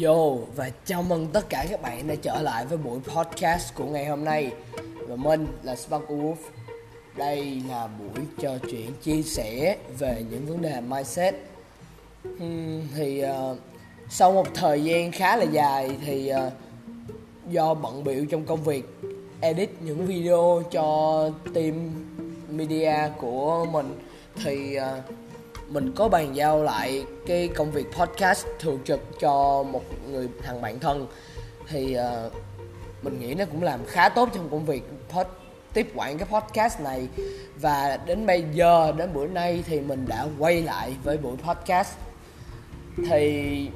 Yo và chào mừng tất cả các bạn đã trở lại với buổi podcast của ngày hôm nay. Và mình là Sparkle Wolf. Đây là buổi trò chuyện chia sẻ về những vấn đề mindset. Uhm, Thì uh, sau một thời gian khá là dài thì uh, do bận biểu trong công việc edit những video cho team media của mình Thì uh, mình có bàn giao lại cái công việc podcast thường trực cho một người thằng bạn thân. Thì uh, mình nghĩ nó cũng làm khá tốt trong công việc pod, tiếp quản cái podcast này. Và đến bây giờ đến bữa nay thì mình đã quay lại với buổi podcast. Thì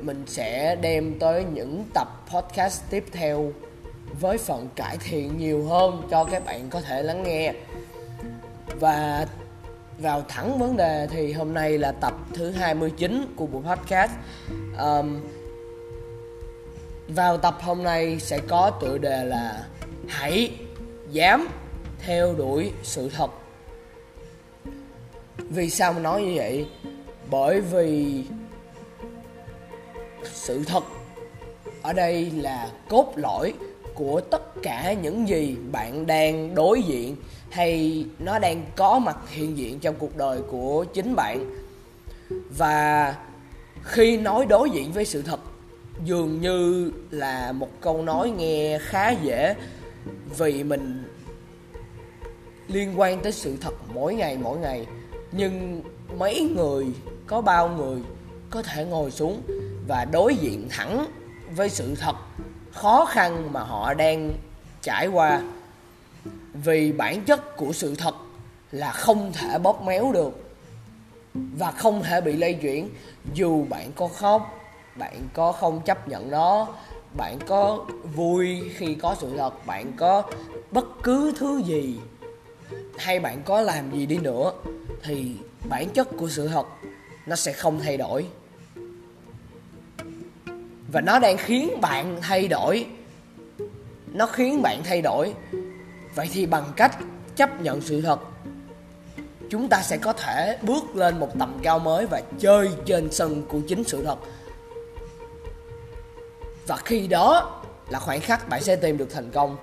mình sẽ đem tới những tập podcast tiếp theo với phần cải thiện nhiều hơn cho các bạn có thể lắng nghe. Và vào thẳng vấn đề thì hôm nay là tập thứ 29 của buổi podcast. Um, vào tập hôm nay sẽ có tựa đề là hãy dám theo đuổi sự thật. Vì sao mà nói như vậy? Bởi vì sự thật ở đây là cốt lõi của tất cả những gì bạn đang đối diện hay nó đang có mặt hiện diện trong cuộc đời của chính bạn. Và khi nói đối diện với sự thật, dường như là một câu nói nghe khá dễ, vì mình liên quan tới sự thật mỗi ngày mỗi ngày. Nhưng mấy người, có bao người có thể ngồi xuống và đối diện thẳng với sự thật khó khăn mà họ đang trải qua. Vì bản chất của sự thật là không thể bóp méo được và không thể bị lây chuyển. Dù bạn có khóc, bạn có không chấp nhận nó, bạn có vui khi có sự thật, bạn có bất cứ thứ gì, hay bạn có làm gì đi nữa, thì bản chất của sự thật nó sẽ không thay đổi và nó đang khiến bạn thay đổi. Nó khiến bạn thay đổi. Vậy thì bằng cách chấp nhận sự thật, chúng ta sẽ có thể bước lên một tầm cao mới và chơi trên sân của chính sự thật. Và khi đó là khoảnh khắc bạn sẽ tìm được thành công.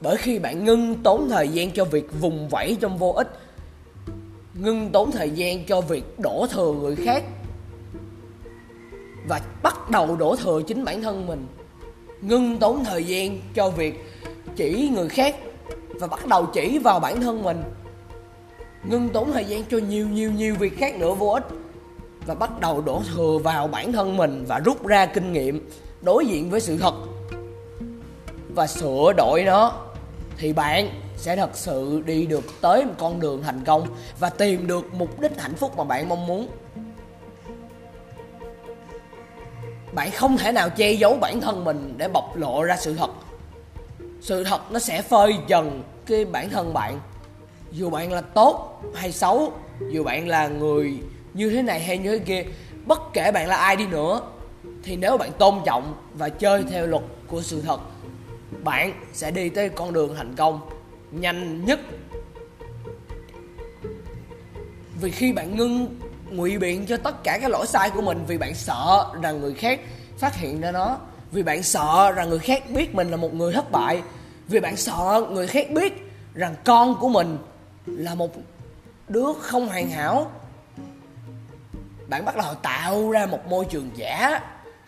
Bởi khi bạn ngưng tốn thời gian cho việc vùng vẫy trong vô ích, ngưng tốn thời gian cho việc đổ thừa người khác và bắt đầu đổ thừa chính bản thân mình. Ngưng tốn thời gian cho việc chỉ người khác và bắt đầu chỉ vào bản thân mình. Ngưng tốn thời gian cho nhiều nhiều nhiều việc khác nữa vô ích và bắt đầu đổ thừa vào bản thân mình và rút ra kinh nghiệm đối diện với sự thật. Và sửa đổi nó thì bạn sẽ thật sự đi được tới một con đường thành công và tìm được mục đích hạnh phúc mà bạn mong muốn. Bạn không thể nào che giấu bản thân mình để bộc lộ ra sự thật. Sự thật nó sẽ phơi dần cái bản thân bạn. Dù bạn là tốt hay xấu, dù bạn là người như thế này hay như thế kia, bất kể bạn là ai đi nữa, thì nếu bạn tôn trọng và chơi theo luật của sự thật, bạn sẽ đi tới con đường thành công nhanh nhất. Vì khi bạn ngưng ngụy biện cho tất cả các lỗi sai của mình vì bạn sợ rằng người khác phát hiện ra nó. Vì bạn sợ rằng người khác biết mình là một người thất bại. Vì bạn sợ người khác biết rằng con của mình là một đứa không hoàn hảo. Bạn bắt đầu tạo ra một môi trường giả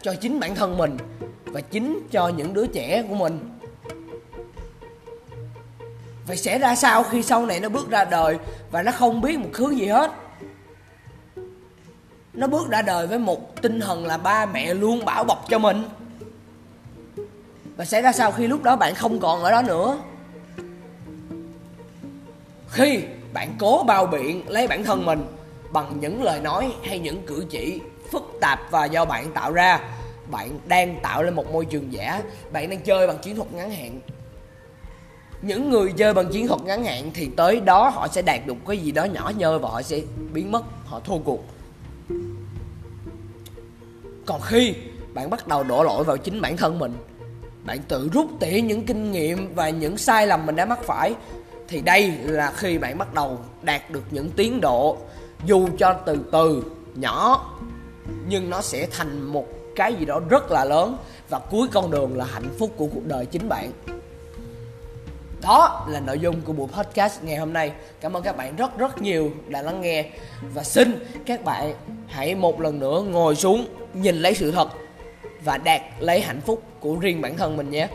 cho chính bản thân mình và chính cho những đứa trẻ của mình. Vậy sẽ ra sao khi sau này nó bước ra đời và nó không biết một thứ gì hết? Nó bước ra đời với một tinh thần là ba mẹ luôn bảo bọc cho mình. Và sẽ ra sao khi lúc đó bạn không còn ở đó nữa. Khi bạn cố bao biện lấy bản thân mình bằng những lời nói hay những cử chỉ phức tạp và do bạn tạo ra, bạn đang tạo lên một môi trường giả bạn đang chơi bằng chiến thuật ngắn hạn. Những người chơi bằng chiến thuật ngắn hạn thì tới đó họ sẽ đạt được cái gì đó nhỏ nhơ và họ sẽ biến mất, họ thua cuộc còn khi bạn bắt đầu đổ lỗi vào chính bản thân mình, bạn tự rút tỉa những kinh nghiệm và những sai lầm mình đã mắc phải, thì đây là khi bạn bắt đầu đạt được những tiến độ, dù cho từ từ, nhỏ, nhưng nó sẽ thành một cái gì đó rất là lớn và cuối con đường là hạnh phúc của cuộc đời chính bạn đó là nội dung của buổi podcast ngày hôm nay. Cảm ơn các bạn rất rất nhiều đã lắng nghe. Và xin các bạn hãy một lần nữa ngồi xuống, nhìn lấy sự thật và đạt lấy hạnh phúc của riêng bản thân mình nhé.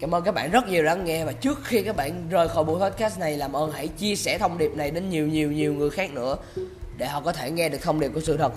Cảm ơn các bạn rất nhiều đã nghe. Và trước khi các bạn rời khỏi buổi podcast này, làm ơn hãy chia sẻ thông điệp này đến nhiều nhiều nhiều người khác nữa để họ có thể nghe được thông điệp của sự thật.